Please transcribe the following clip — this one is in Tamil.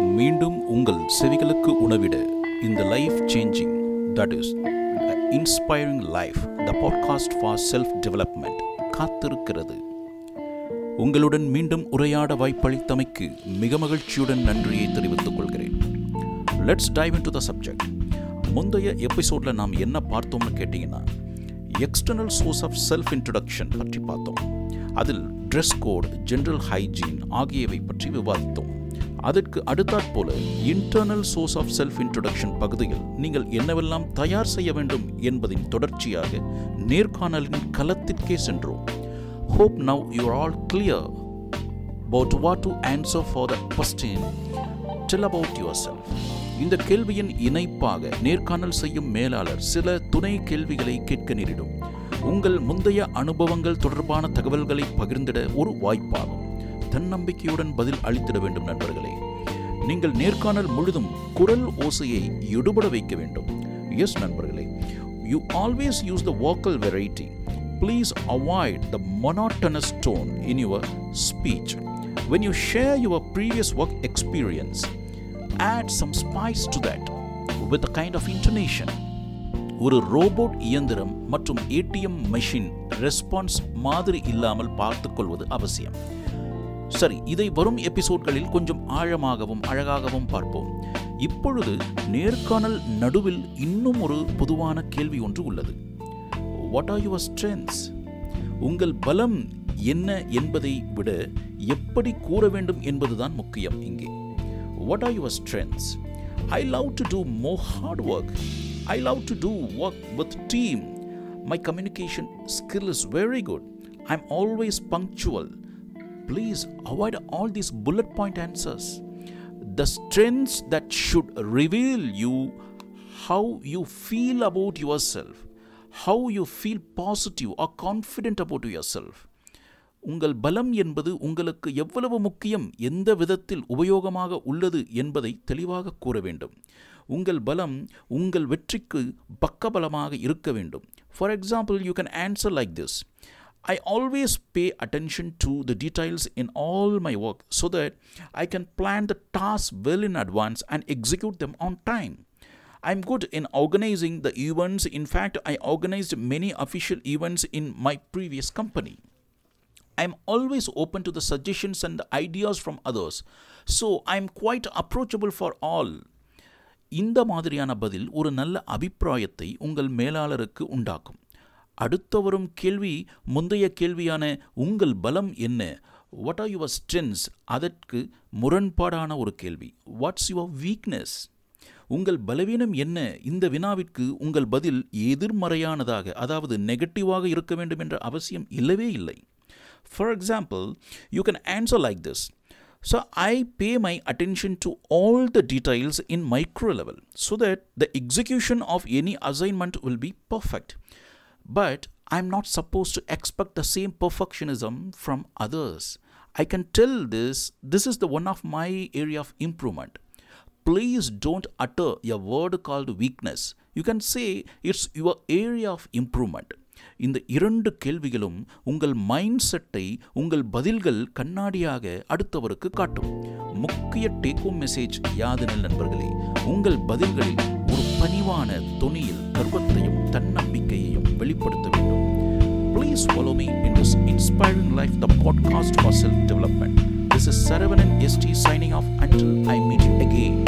மீண்டும் உங்கள் செவிகளுக்கு உணவிட இந்த life changing that is inspiring life the podcast for self development காத்திருக்கிறது. உங்களுடன் மீண்டும் உரையாட வாய்ப்பளித்தமைக்கு மிக மகிழ்ச்சியுடன் நன்றியை தெரிவித்துக் கொள்கிறேன். Let's dive into the subject முந்தைய எபிசோடில் நாம் என்ன பார்த்தோம்னு கேட்டிங்கன்னா external source of self introduction பற்றி பார்த்தோம். அதில் ட்ரெஸ் கோட் ஜென்ரல் ஹைஜீன் ஆகியவை பற்றி விவாதித்தோம். அதற்கு அடுத்தாற்போல internal source of self introduction பகுதியில் நீங்கள் என்னவெல்லாம் தயார் செய்ய வேண்டும் என்பதின் தொடர்ச்சியாக நேர்காணலின் களத்திற்கே சென்றோம். Hope now you're all clear about what to answer for the question tell about yourself இந்த கேள்வியின் இணைப்பாக நேர்காணல் செய்யும் மேலாளர் சில துணை கேள்விகளை கேட்க நேரிடும். உங்கள் முந்தைய அனுபவங்கள் தொடர்பான தகவல்களை பகிர்ந்திட ஒரு வாய்ப்பாகும். தன்னம்பிக்கையுடன் பதில் அளித்திட வேண்டும் நண்பர்களே. நீங்கள் நேர்காணல் முழுதும் குரல் ஓசையை எடுபட வைக்க வேண்டும். எஸ் நண்பர்களே. You always use the vocal variety please avoid the monotonous tone in your speech when you share your previous work experience add some spice to that with a kind of ஒரு ரோபோட் இயந்திரம் மற்றும் ஏடிஎம் மெஷின் ரெஸ்பான்ஸ் மாதிரி இல்லாமல் பார்த்துக்கொள்வது அவசியம். சரி இதை வரும் எபிசோட்களில் கொஞ்சம் ஆழமாகவும் அழகாகவும் பார்ப்போம். இப்பொழுது நேர்காணல் நடுவில் இன்னும் ஒரு பொதுவான கேள்வி ஒன்று உள்ளது. வாட் ஆர் யுவர் ஸ்ட்ரென்த்ஸ் உங்கள் பலம் என்ன என்பதை விட எப்படி கூற வேண்டும் என்பதுதான் முக்கியம் இங்கே. What are your strengths I love to do more hard work I love to do work with team my communication skill is very good I am always punctual please avoid all these bullet point answers. The strengths that should reveal you how you feel about yourself, how you feel positive or confident about yourself. உங்கள் பலம் என்பது உங்களுக்கு எவ்வளவு முக்கியம் எந்த விதத்தில் உபயோகமாக உள்ளது என்பதை தெளிவாக கூற வேண்டும் உங்கள் பலம் உங்கள் வெற்றிக்கு பக்கபலமாக இருக்க வேண்டும் for example you can answer like this I always pay attention to the details in all my work so that I can plan the tasks well in advance and execute them on time. I'm good in organizing the events. In fact, I organized many official events in my previous company. I'm always open to the suggestions and the ideas from others, so I'm quite approachable for all. இந்த மாதிரியான பதில் ஒரு நல்ல அபிப்பிராயத்தை உங்கள் மேலாளருக்கு உண்டாக்கும் அடுத்த வரும் கேள்வி முந்தைய கேள்வியான உங்கள் பலம் என்ன? வாட் ஆர் யுவர் ஸ்ட்ரென்த்ஸ் அதற்கு முரண்பாடான ஒரு கேள்வி. வாட்ஸ் யுவர் வீக்னஸ் உங்கள் பலவீனம் என்ன? இந்த வினாவிற்கு உங்கள் பதில் எதிர்மறையானதாக அதாவது நெகட்டிவாக இருக்க வேண்டும் என்ற அவசியம் இல்லவே இல்லை. For example you can answer like this so I pay my attention to all the details in micro level so that the execution of any assignment will be perfect But I'm not supposed to expect the same perfectionism from others. I can tell this this is the one of my area of improvement. Please don't utter a word called weakness. You can say it's your area of improvement. இந்த இரண்டு கேள்விகளும் உங்கள் மைண்ட் செட்டை உங்கள் பதில்கள் கண்ணாடியாக அடுத்தவருக்கு காட்டும் முக்கிய டேக்கோம் மெசேஜ் யாதெனில் நண்பர்களே உங்கள் பதில்களில் ஒரு பணிவான தொனியில் கர்வத்தையும் தன்னம்பிக்கையையும் வெளிப்படுத்த வேண்டும் please follow me in this inspiring life the podcast for self development this is Saravanan S T signing off until I meet again